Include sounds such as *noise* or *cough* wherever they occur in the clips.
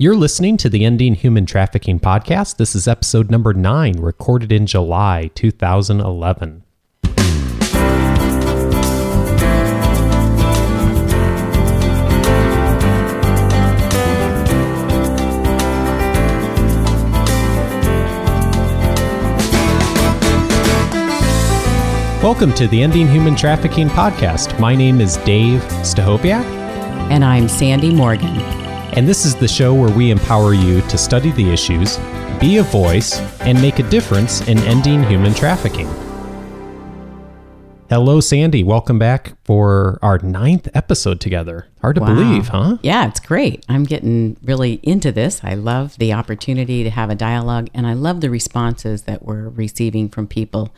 You're listening to the Ending Human Trafficking podcast. This is episode number nine, recorded in July 2011. Welcome to the Ending Human Trafficking podcast. My name is Dave Stachowiak. And I'm Sandy Morgan. And this is the show where we empower you to study the issues, be a voice, and make a difference in ending human trafficking. Hello, Sandy. Welcome back for our ninth episode together. Hard to Wow. believe, huh? Yeah, it's great. I'm getting really into this. I love the opportunity to have a dialogue, and I love the responses that we're receiving from people.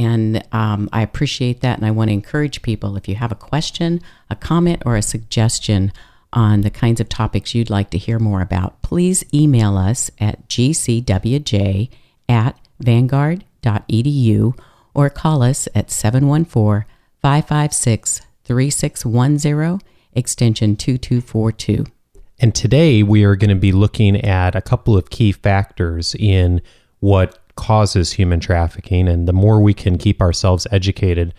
And um, I appreciate that. And I want to encourage people if you have a question, a comment, or a suggestion on the kinds of topics you'd like to hear more about, please email us at gcwj at vanguard.edu or call us at 714 556 3610, extension 2242. And today we are going to be looking at a couple of key factors in what causes human trafficking. And the more we can keep ourselves educated,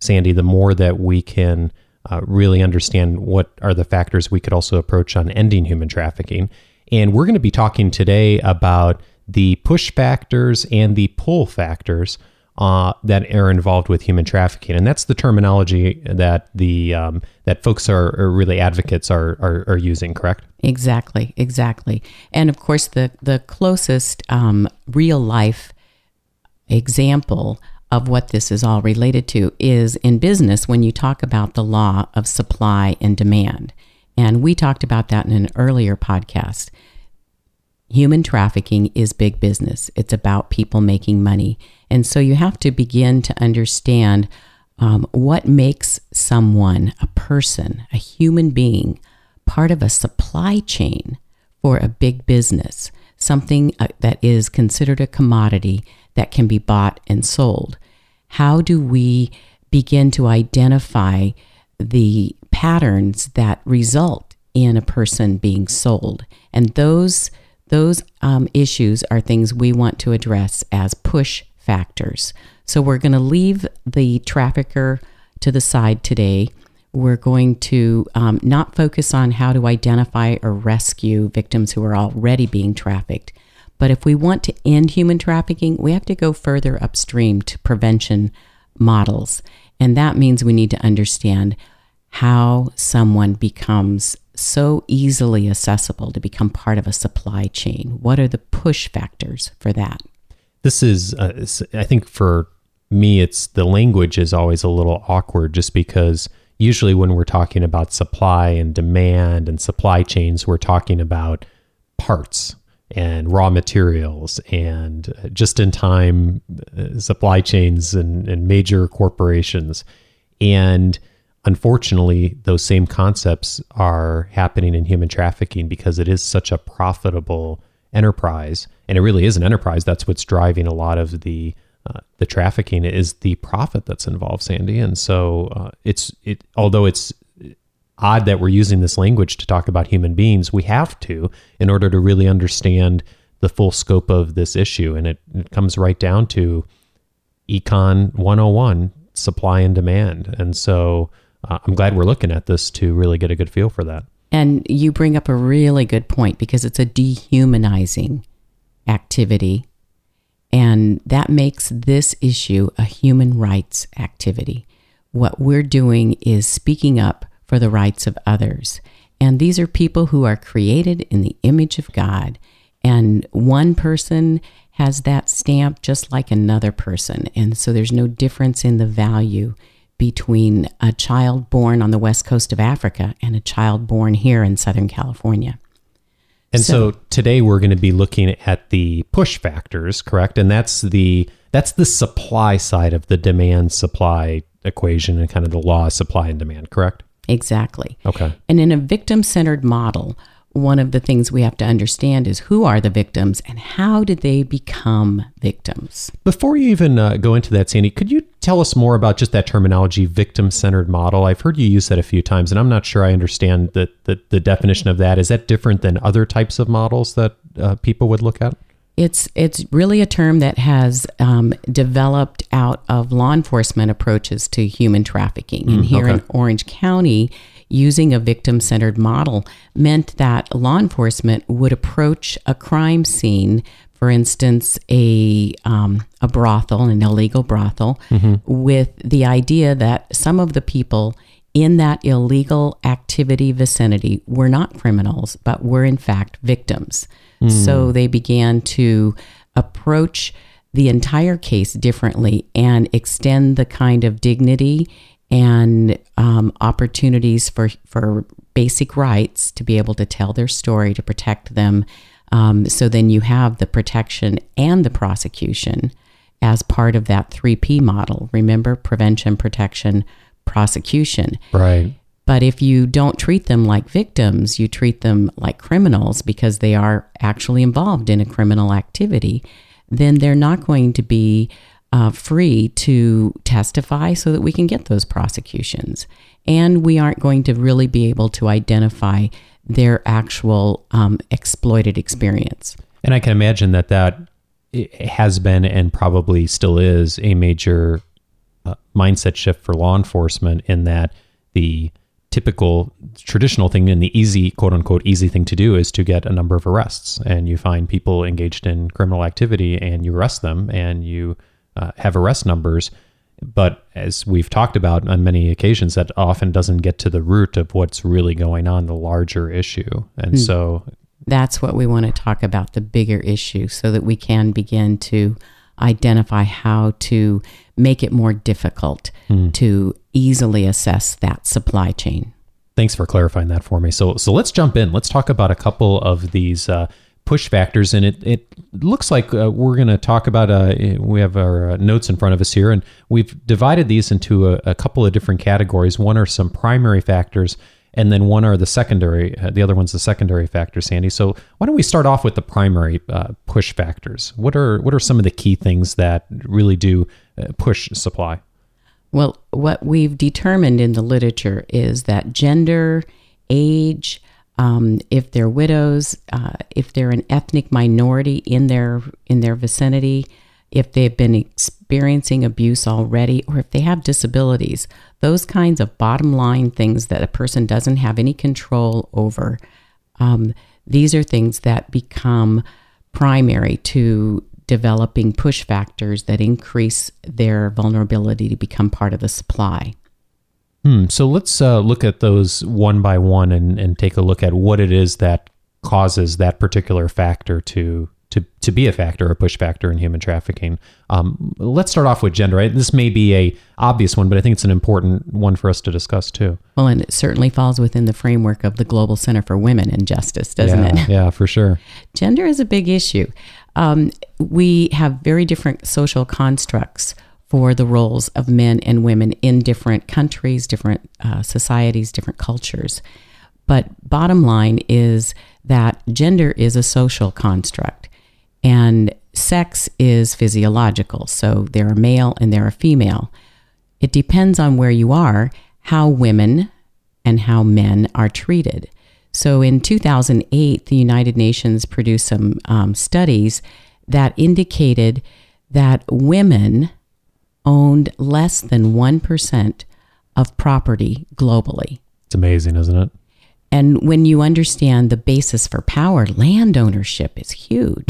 Sandy, the more that we can uh, really understand what are the factors we could also approach on ending human trafficking. And we're going to be talking today about the push factors and the pull factors uh, that are involved with human trafficking, and that's the terminology that the um, that folks are, are really advocates are, are are using. Correct? Exactly, exactly. And of course, the, the closest um, real life example of what this is all related to is in business when you talk about the law of supply and demand. And we talked about that in an earlier podcast. Human trafficking is big business, it's about people making money. And so you have to begin to understand um, what makes someone, a person, a human being, part of a supply chain for a big business, something uh, that is considered a commodity that can be bought and sold. How do we begin to identify the patterns that result in a person being sold? And those those um, issues are things we want to address as push factors. So we're going to leave the trafficker to the side today. We're going to um, not focus on how to identify or rescue victims who are already being trafficked. But if we want to end human trafficking, we have to go further upstream to prevention models. And that means we need to understand how someone becomes so easily accessible to become part of a supply chain. What are the push factors for that? This is, uh, I think, for me, it's the language is always a little awkward, just because usually when we're talking about supply and demand and supply chains, we're talking about parts and raw materials and just in time supply chains and, and major corporations. And unfortunately, those same concepts are happening in human trafficking because it is such a profitable enterprise. And it really is an enterprise. That's what's driving a lot of the uh, the trafficking is the profit that's involved, Sandy. And so uh, it's it although it's odd that we're using this language to talk about human beings, we have to in order to really understand the full scope of this issue. And it, it comes right down to Econ 101 supply and demand. And so uh, I'm glad we're looking at this to really get a good feel for that. And you bring up a really good point because it's a dehumanizing activity. And that makes this issue a human rights activity. What we're doing is speaking up for the rights of others. And these are people who are created in the image of God. And one person has that stamp just like another person. And so there's no difference in the value between a child born on the west coast of Africa and a child born here in Southern California. And so, So- today we're going to be looking at the push factors, correct? And that's the that's the supply side of the demand supply equation and kind of the law of supply and demand, correct? Exactly. Okay. And in a victim centered model, one of the things we have to understand is who are the victims and how did they become victims. Before you even uh, go into that, Sandy, could you tell us more about just that terminology, victim centered model? I've heard you use that a few times, and I'm not sure I understand the, the, the definition of that. Is that different than other types of models that uh, people would look at? It's it's really a term that has um, developed out of law enforcement approaches to human trafficking. and here in. Orange County, using a victim centered model meant that law enforcement would approach a crime scene, for instance, a um, a brothel, an illegal brothel, with the idea that some of the people in that illegal activity vicinity were not criminals, but were in fact victims. So they began to approach the entire case differently and extend the kind of dignity and um, opportunities for, for basic rights to be able to tell their story, to protect them. Um, so then you have the protection and the prosecution as part of that 3P model. Remember prevention, protection, prosecution. Right. But if you don't treat them like victims, you treat them like criminals because they are actually involved in a criminal activity, then they're not going to be uh, free to testify so that we can get those prosecutions. And we aren't going to really be able to identify their actual um, exploited experience. And I can imagine that that has been and probably still is a major uh, mindset shift for law enforcement in that the typical traditional thing and the easy quote unquote easy thing to do is to get a number of arrests. And you find people engaged in criminal activity and you arrest them and you uh, have arrest numbers. But as we've talked about on many occasions that often doesn't get to the root of what's really going on the larger issue. And so That's what we want to talk about the bigger issue so that we can begin to identify how to make it more difficult to easily assess that supply chain. Thanks for clarifying that for me. So, so let's jump in. Let's talk about a couple of these uh, push factors, and it it looks like uh, we're going to talk about. Uh, we have our uh, notes in front of us here, and we've divided these into a, a couple of different categories. One are some primary factors, and then one are the secondary. Uh, the other one's the secondary factor, Sandy. So, why don't we start off with the primary uh, push factors? What are what are some of the key things that really do uh, push supply? Well, what we've determined in the literature is that gender, age, um, if they're widows, uh, if they're an ethnic minority in their in their vicinity, if they've been experiencing abuse already, or if they have disabilities, those kinds of bottom line things that a person doesn't have any control over, um, these are things that become primary to developing push factors that increase their vulnerability to become part of the supply. Hmm. So let's uh, look at those one by one and, and take a look at what it is that causes that particular factor to to be a factor, a push factor in human trafficking. Um, let's start off with gender. Right? This may be a obvious one, but I think it's an important one for us to discuss too. Well, and it certainly falls within the framework of the Global Center for Women and Justice, doesn't yeah, it? Yeah, for sure. *laughs* Gender is a big issue. Um, we have very different social constructs for the roles of men and women in different countries, different uh, societies, different cultures. But bottom line is that gender is a social construct and sex is physiological. So there are male and there are female. It depends on where you are, how women and how men are treated. So in 2008, the United Nations produced some um, studies that indicated that women owned less than 1% of property globally. It's amazing, isn't it? And when you understand the basis for power, land ownership is huge.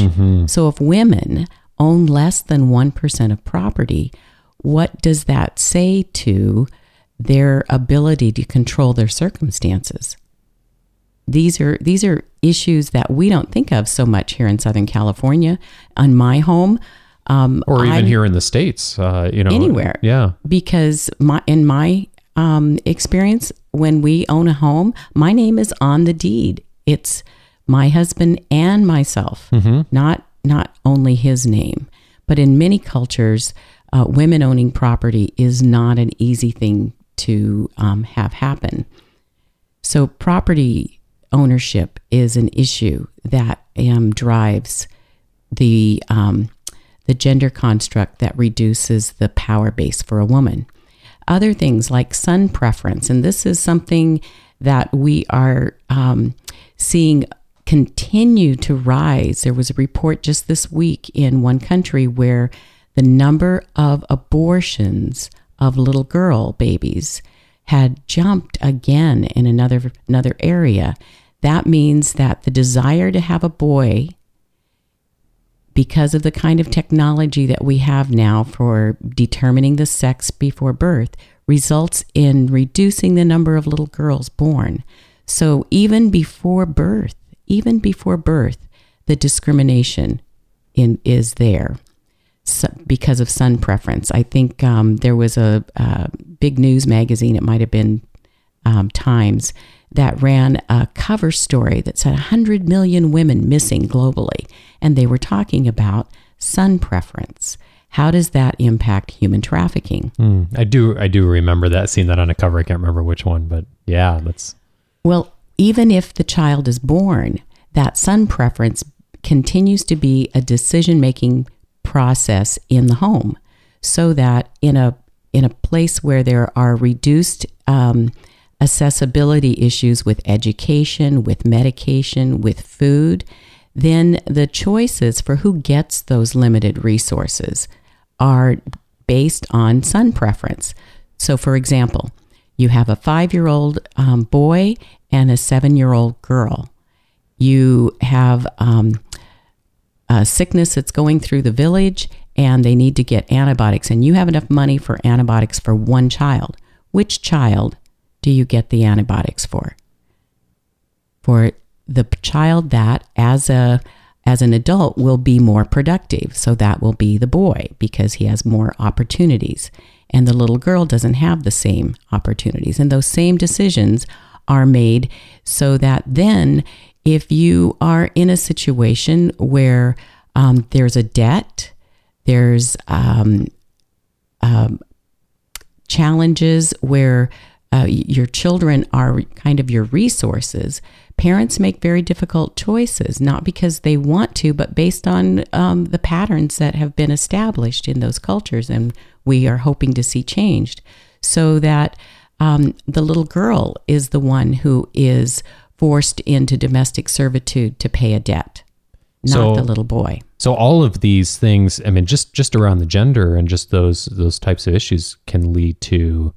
So if women own less than 1% of property, what does that say to their ability to control their circumstances? These are these are issues that we don't think of so much here in Southern California. On my home, um, Or even I- here in the states, uh, you know, Anywhere. Yeah, because my in my um, experience, when we own a home, my name is on the deed. It's my husband and myself, not not only his name. But in many cultures, uh, women owning property is not an easy thing to um, have happen. So property ownership is an issue that um, drives the um, the gender construct that reduces the power base for a woman. Other things like son preference, and this is something that we are um, seeing continue to rise. There was a report just this week in one country where the number of abortions of little girl babies had jumped again in another another area. That means that the desire to have a boy because of the kind of technology that we have now for determining the sex before birth results in reducing the number of little girls born. So even before birth, even before birth, the discrimination in, is there so, because of son preference. I think um, there was a, a, big news magazine, it might have been um, Times, that ran a cover story that said 100 million women missing globally. And they were talking about son preference. How does that impact human trafficking? Mm, I do I do remember that seeing that on a cover. I can't remember which one, but yeah, that's Well, even if the child is born, that son preference continues to be a decision-making process in the home so that in a in a place where there are reduced um, accessibility issues with education, with medication, with food, then the choices for who gets those limited resources are based on son preference. So, for example, you have a five year old um, boy and a seven year old girl. You have um, a sickness that's going through the village and they need to get antibiotics, and you have enough money for antibiotics for one child. Which child do you get the antibiotics for? For the child that, as a as an adult, will be more productive. So that will be the boy because he has more opportunities. And the little girl doesn't have the same opportunities. And those same decisions are made so that then, if you are in a situation where um, there's a debt, there's um, um, challenges where uh, your children are kind of your resources, parents make very difficult choices, not because they want to, but based on um, the patterns that have been established in those cultures and we are hoping to see changed. So that um, the little girl is the one who is forced into domestic servitude to pay a debt, not so, the little boy. So all of these things, I mean, just just around the gender and just those those types of issues can lead to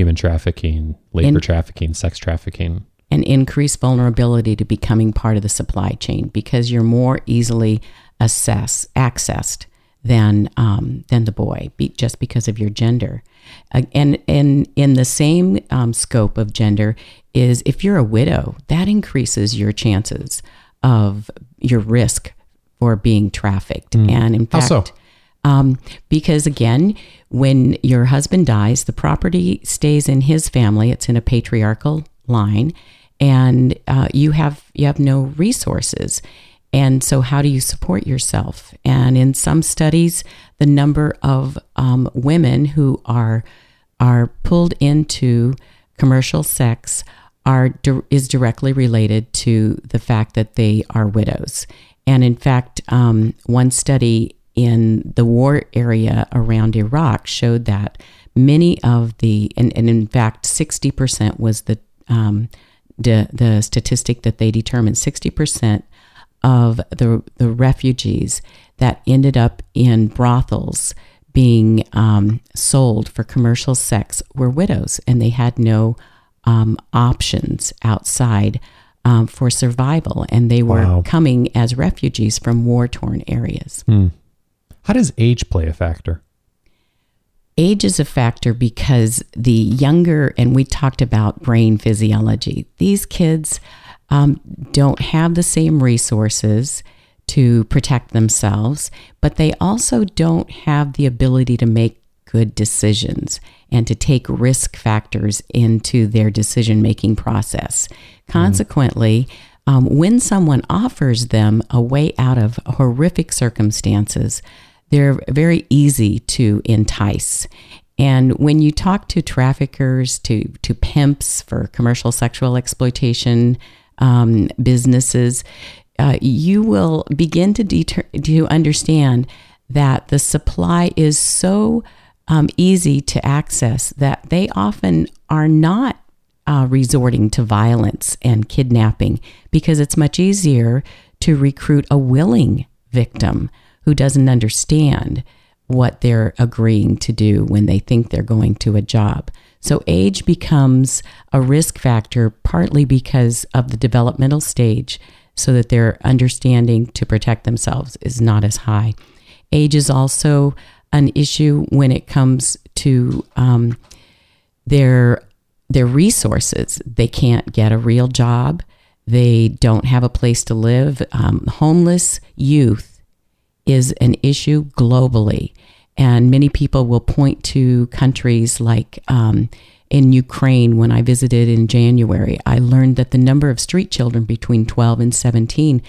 human trafficking, labor In, trafficking, sex trafficking. And increased vulnerability to becoming part of the supply chain because you're more easily assess, accessed than um, than the boy, be, just because of your gender. Uh, and and in the same um, scope of gender is if you're a widow, that increases your chances of your risk for being trafficked. Mm. And in fact? Um, because again, when your husband dies, the property stays in his family. It's in a patriarchal line, and uh, you have you have no resources. And so, how do you support yourself? And in some studies, the number of um, women who are are pulled into commercial sex are is directly related to the fact that they are widows. And in fact, um, one study in the war area around Iraq showed that many of the, and, and in fact, 60% was the, um, the, the statistic that they determined 60% of the, the refugees that ended up in brothels being um, sold for commercial sex were widows, and they had no um, options outside um, for survival, and they were wow. coming as refugees from war torn areas. Hmm. How does age play a factor? Age is a factor because the younger, and we talked about brain physiology, these kids um, don't have the same resources to protect themselves, but they also don't have the ability to make good decisions and to take risk factors into their decision making process. Consequently, um, when someone offers them a way out of horrific circumstances, they're very easy to entice. And when you talk to traffickers, to, to pimps for commercial sexual exploitation, um, businesses, uh, you will begin to deter- to understand that the supply is so um, easy to access that they often are not uh, resorting to violence and kidnapping because it's much easier to recruit a willing victim who doesn't understand what they're agreeing to do when they think they're going to a job. So age becomes a risk factor partly because of the developmental stage, so that their understanding to protect themselves is not as high. Age is also an issue when it comes to um, their their resources. They can't get a real job. They don't have a place to live. Um, homeless youth is an issue globally. And many people will point to countries like um, in Ukraine when I visited in January. I learned that the number of street children between 12 and 17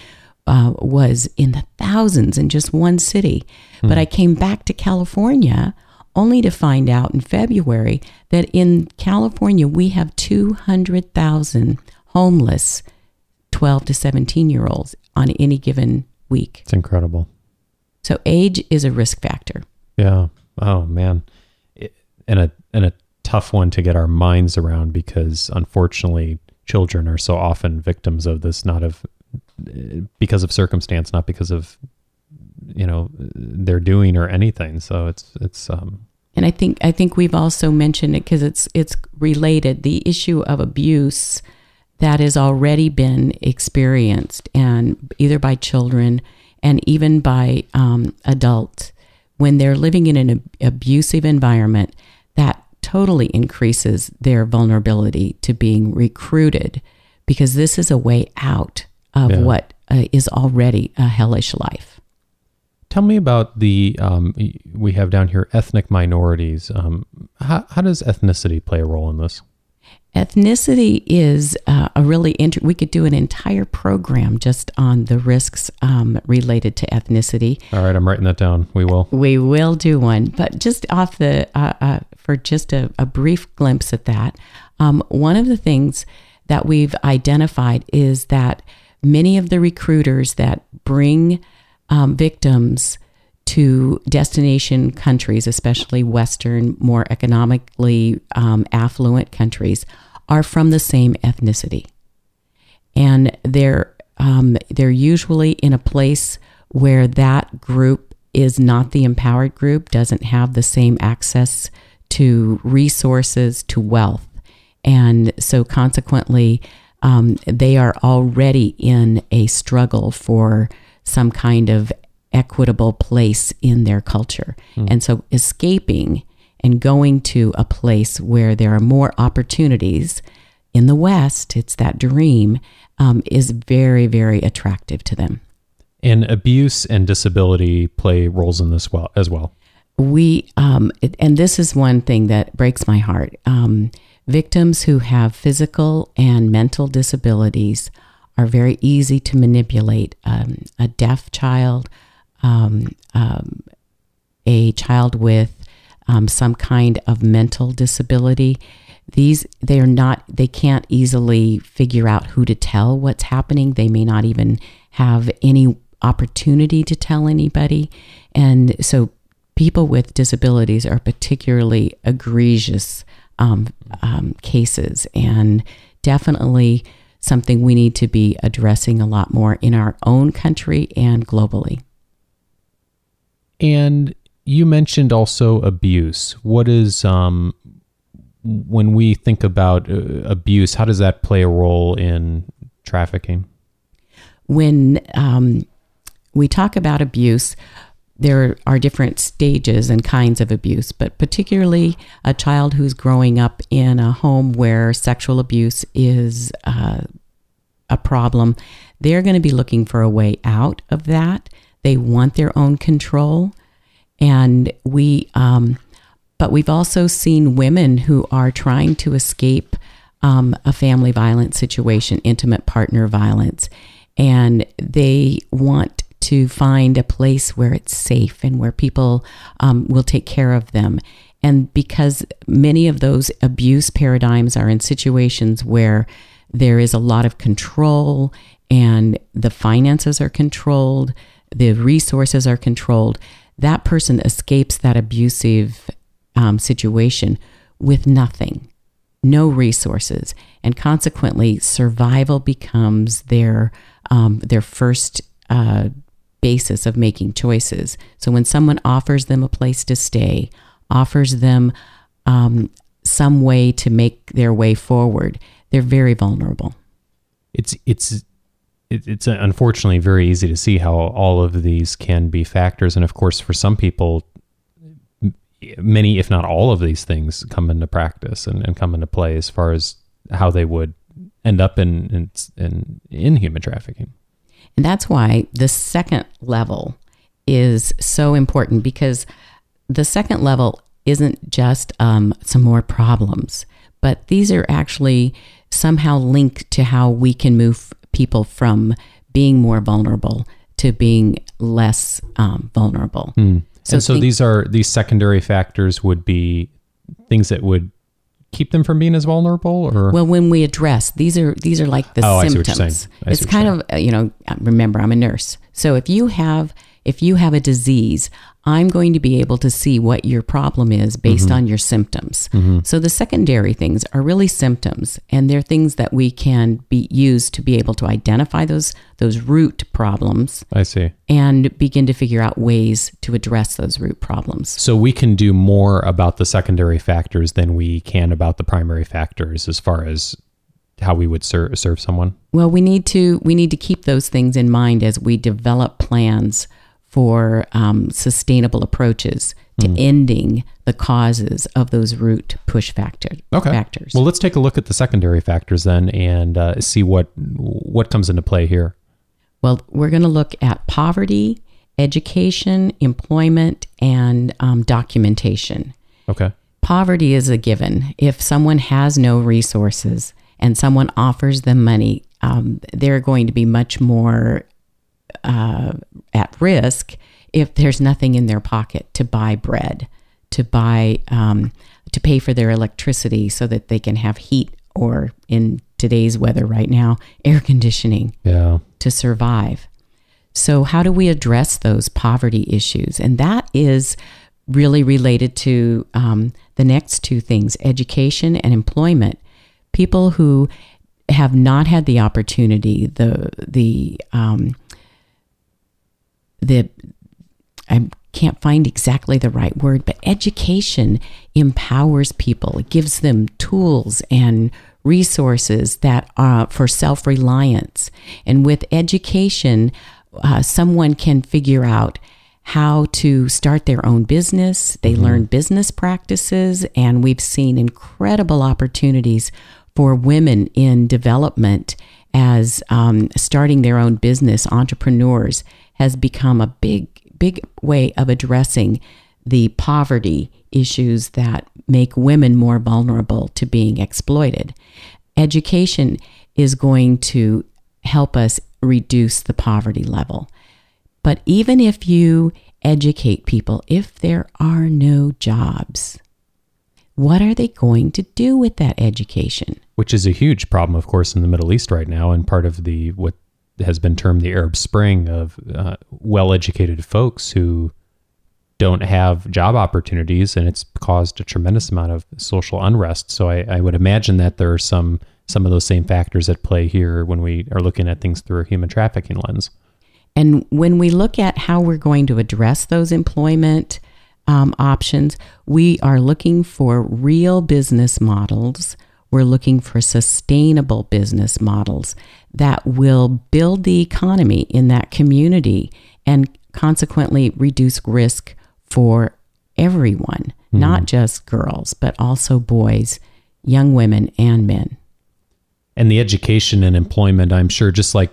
uh, was in the thousands in just one city. Hmm. But I came back to California only to find out in February that in California we have 200,000 homeless 12 to 17 year olds on any given week. It's incredible. So age is a risk factor. Yeah. Oh man. It, and a and a tough one to get our minds around because unfortunately children are so often victims of this not of because of circumstance not because of you know they're doing or anything so it's it's um and I think I think we've also mentioned it because it's it's related the issue of abuse that has already been experienced and either by children and even by um, adults when they're living in an ab- abusive environment that totally increases their vulnerability to being recruited because this is a way out of yeah. what uh, is already a hellish life. Tell me about the um, we have down here ethnic minorities. Um, how, how does ethnicity play a role in this? Ethnicity is uh, a really inter- we could do an entire program just on the risks um, related to ethnicity. All right, I'm writing that down. We will. We will do one, but just off the uh, uh, for just a, a, brief glimpse at that. Um, one of the things that we've identified is that many of the recruiters that bring um, victims to destination countries, especially Western, more economically um, affluent countries, are from the same ethnicity, and they're um, they're usually in a place where that group is not the empowered group, doesn't have the same access to resources, to wealth, and so consequently, um, they are already in a struggle for some kind of equitable place in their culture. Mm. And so escaping and going to a place where there are more opportunities in the West, it's that dream, um, is very, very attractive to them. And abuse and disability play roles in this well as well. We um, and this is one thing that breaks my heart. Um, victims who have physical and mental disabilities are very easy to manipulate. Um, a deaf child, um, um, a child with um, some kind of mental disability these they are not they can't easily figure out who to tell what's happening. They may not even have any opportunity to tell anybody. And so people with disabilities are particularly egregious um, um, cases and definitely something we need to be addressing a lot more in our own country and globally. And you mentioned also abuse. What is um, when we think about uh, abuse? How does that play a role in trafficking? When um, we talk about abuse, there are different stages and kinds of abuse, but particularly a child who's growing up in a home where sexual abuse is uh, a problem, they're going to be looking for a way out of that. They want their own control. And we, um, but we've also seen women who are trying to escape um, a family violence situation, intimate partner violence, and they want to find a place where it's safe and where people um, will take care of them. And because many of those abuse paradigms are in situations where there is a lot of control and the finances are controlled, the resources are controlled, that person escapes that abusive um, situation with nothing, no resources, and consequently, survival becomes their um, their first uh, basis of making choices. So when someone offers them a place to stay, offers them um, some way to make their way forward, they're very vulnerable. It's it's it's unfortunately very easy to see how all of these can be factors, and of course, for some people, many, if not all of these things, come into practice and, and come into play as far as how they would end up in in, in, in human trafficking. And that's why the second level is so important because the second level isn't just um, some more problems, but these are actually somehow linked to how we can move people from being more vulnerable to being less um, vulnerable. Mm. So and so think, these are these secondary factors would be things that would keep them from being as vulnerable or? Well when we address these are these are like the oh, symptoms. it's kind of uh, you know remember i'm a nurse. So if you have if you have a disease I'm going to be able to see what your problem is based mm-hmm. on your symptoms. Mm-hmm. So the secondary things are really symptoms and they're things that we can be used to be able to identify those those root problems. I see. And begin to figure out ways to address those root problems. So we can do more about the secondary factors than we can about the primary factors as far as how we would ser- serve someone. Well, we need to we need to keep those things in mind as we develop plans for um, sustainable approaches to mm. ending the causes of those root push factor, okay. factors. Well, let's take a look at the secondary factors then and uh, see what what comes into play here. Well, we're going to look at poverty, education, employment, and um, documentation. Okay. Poverty is a given. If someone has no resources and someone offers them money, um, they're going to be much more uh, at risk if there's nothing in their pocket to buy bread, to buy, um, to pay for their electricity so that they can have heat or in today's weather right now, air conditioning yeah. to survive. So, how do we address those poverty issues? And that is really related to um, the next two things education and employment. People who have not had the opportunity, the, the, um, the I can't find exactly the right word, but education empowers people. It gives them tools and resources that are for self reliance. And with education, uh, someone can figure out how to start their own business. They mm-hmm. learn business practices, and we've seen incredible opportunities for women in development as um, starting their own business, entrepreneurs has become a big, big way of addressing the poverty issues that make women more vulnerable to being exploited. Education is going to help us reduce the poverty level. But even if you educate people, if there are no jobs, what are they going to do with that education? Which is a huge problem, of course, in the Middle East right now, and part of the what has been termed the Arab Spring of uh, well-educated folks who don't have job opportunities, and it's caused a tremendous amount of social unrest. So I, I would imagine that there are some some of those same factors at play here when we are looking at things through a human trafficking lens. And when we look at how we're going to address those employment um, options, we are looking for real business models we're looking for sustainable business models that will build the economy in that community and consequently reduce risk for everyone, mm-hmm. not just girls, but also boys, young women, and men. And the education and employment, I'm sure, just like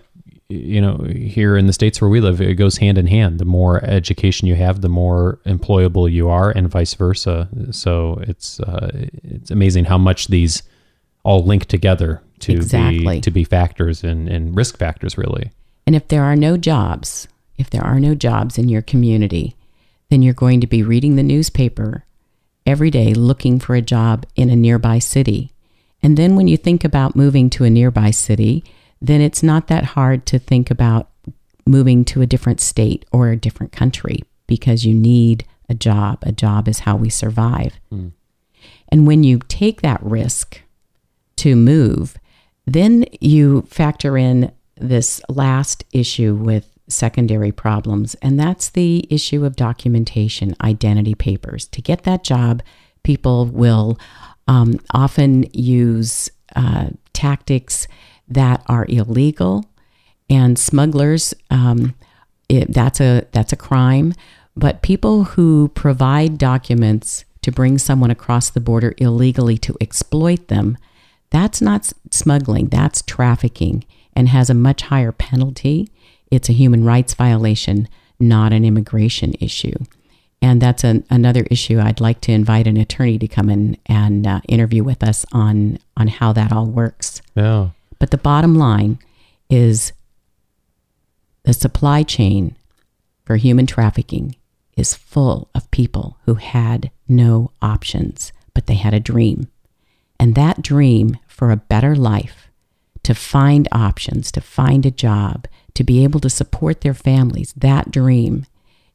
you know, here in the states where we live, it goes hand in hand. The more education you have, the more employable you are, and vice versa. So it's uh, it's amazing how much these all link together to exactly. be to be factors and, and risk factors really. And if there are no jobs, if there are no jobs in your community, then you're going to be reading the newspaper every day looking for a job in a nearby city. And then when you think about moving to a nearby city, then it's not that hard to think about moving to a different state or a different country because you need a job. A job is how we survive. Mm. And when you take that risk to move, then you factor in this last issue with secondary problems, and that's the issue of documentation, identity papers. To get that job, people will um, often use uh, tactics that are illegal, and smugglers. Um, it, that's a that's a crime. But people who provide documents to bring someone across the border illegally to exploit them, that's not smuggling. That's trafficking, and has a much higher penalty. It's a human rights violation, not an immigration issue. And that's an, another issue. I'd like to invite an attorney to come in and uh, interview with us on on how that all works. Yeah. But the bottom line is the supply chain for human trafficking is full of people who had no options, but they had a dream. And that dream for a better life, to find options, to find a job, to be able to support their families, that dream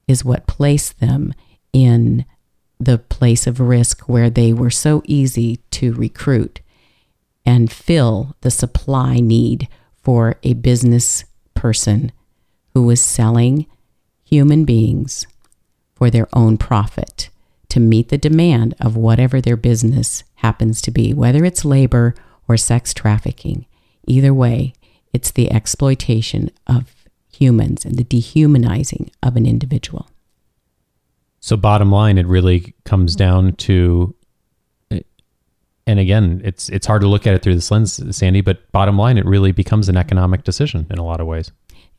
is what placed them in the place of risk where they were so easy to recruit and fill the supply need for a business person who was selling human beings for their own profit to meet the demand of whatever their business happens to be, whether it's labor or sex trafficking. Either way, it's the exploitation of humans and the dehumanizing of an individual. So, bottom line, it really comes down to, and again, it's it's hard to look at it through this lens, Sandy. But bottom line, it really becomes an economic decision in a lot of ways.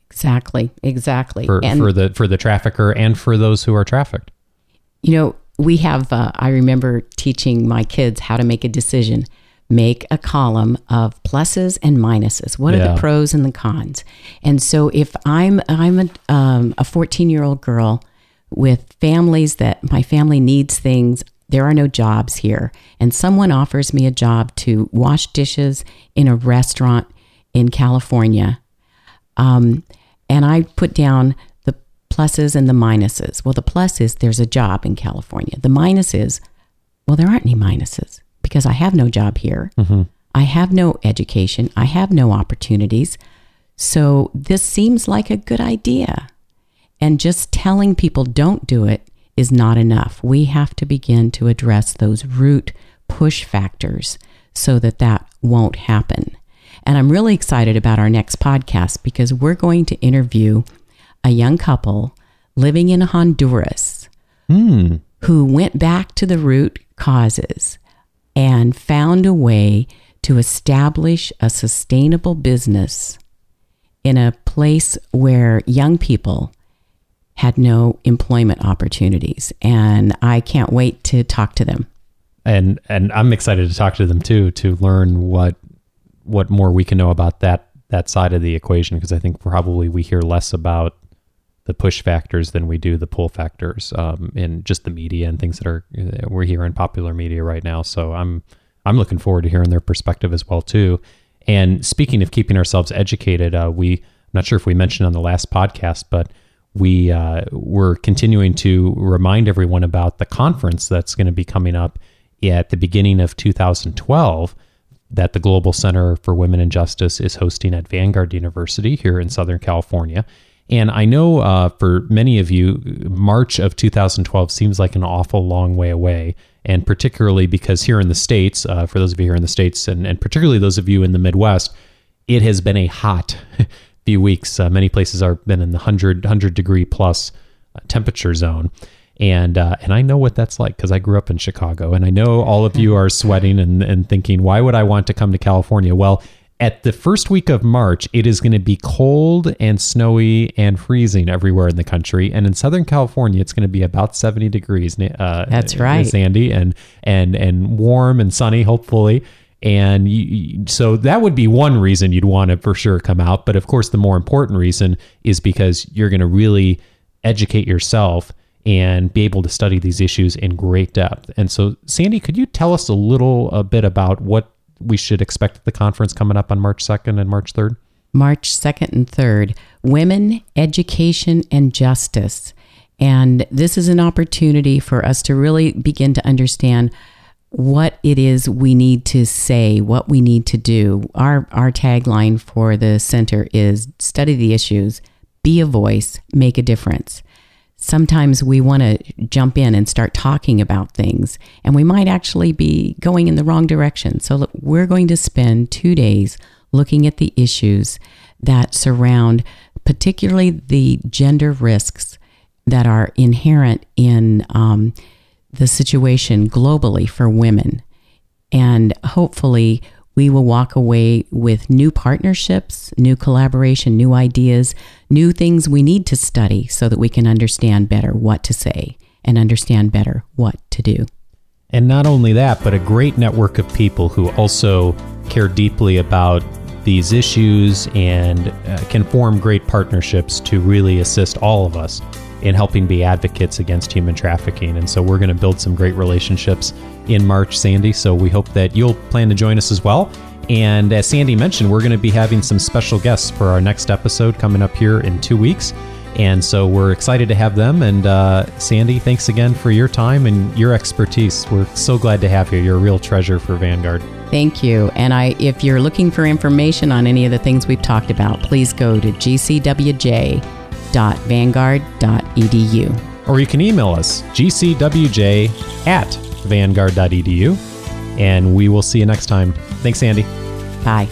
Exactly, exactly. For, and, for the for the trafficker and for those who are trafficked. You know, we have. Uh, I remember teaching my kids how to make a decision make a column of pluses and minuses. What yeah. are the pros and the cons? And so if I'm I'm a um, a 14 year old girl with families that my family needs things. There are no jobs here, and someone offers me a job to wash dishes in a restaurant in California. Um, and I put down pluses and the minuses. Well, the plus is there's a job in California. The minus is, well, there aren't any minuses because I have no job here. Mm-hmm. I have no education. I have no opportunities. So this seems like a good idea. And just telling people don't do it is not enough. We have to begin to address those root push factors so that that won't happen. And I'm really excited about our next podcast because we're going to interview a young couple living in Honduras mm. who went back to the root causes and found a way to establish a sustainable business in a place where young people had no employment opportunities. And I can't wait to talk to them. And and I'm excited to talk to them too to learn what what more we can know about that that side of the equation because I think probably we hear less about the push factors than we do the pull factors um, in just the media and things that are uh, we're hearing popular media right now. So I'm I'm looking forward to hearing their perspective as well too. And speaking of keeping ourselves educated, uh, we I'm not sure if we mentioned on the last podcast, but we uh, we're continuing to remind everyone about the conference that's going to be coming up at the beginning of 2012 that the Global Center for Women and Justice is hosting at Vanguard University here in Southern California. And I know uh, for many of you, March of 2012 seems like an awful long way away. And particularly because here in the States, uh, for those of you here in the States, and, and particularly those of you in the Midwest, it has been a hot *laughs* few weeks. Uh, many places are been in the 100, 100 degree plus uh, temperature zone. And uh, and I know what that's like because I grew up in Chicago, and I know all of you are sweating and, and thinking, why would I want to come to California? Well, at the first week of March, it is going to be cold and snowy and freezing everywhere in the country. And in Southern California, it's going to be about 70 degrees. Uh, That's right. Sandy and, and, and warm and sunny, hopefully. And you, so that would be one reason you'd want to for sure come out. But of course, the more important reason is because you're going to really educate yourself and be able to study these issues in great depth. And so, Sandy, could you tell us a little a bit about what we should expect at the conference coming up on March 2nd and March 3rd? March 2nd and 3rd Women, Education, and Justice. And this is an opportunity for us to really begin to understand what it is we need to say, what we need to do. Our, our tagline for the center is study the issues, be a voice, make a difference. Sometimes we want to jump in and start talking about things, and we might actually be going in the wrong direction. So, we're going to spend two days looking at the issues that surround, particularly the gender risks that are inherent in um, the situation globally for women. And hopefully, we will walk away with new partnerships, new collaboration, new ideas, new things we need to study so that we can understand better what to say and understand better what to do. And not only that, but a great network of people who also care deeply about these issues and uh, can form great partnerships to really assist all of us in helping be advocates against human trafficking. And so we're going to build some great relationships in March, Sandy. So we hope that you'll plan to join us as well. And as Sandy mentioned, we're going to be having some special guests for our next episode coming up here in two weeks. And so we're excited to have them. And uh, Sandy, thanks again for your time and your expertise. We're so glad to have you. You're a real treasure for Vanguard. Thank you. And I, if you're looking for information on any of the things we've talked about, please go to gcwj.vanguard.edu. Or you can email us, gcwj at vanguard.edu. And we will see you next time. Thanks, Andy. Bye.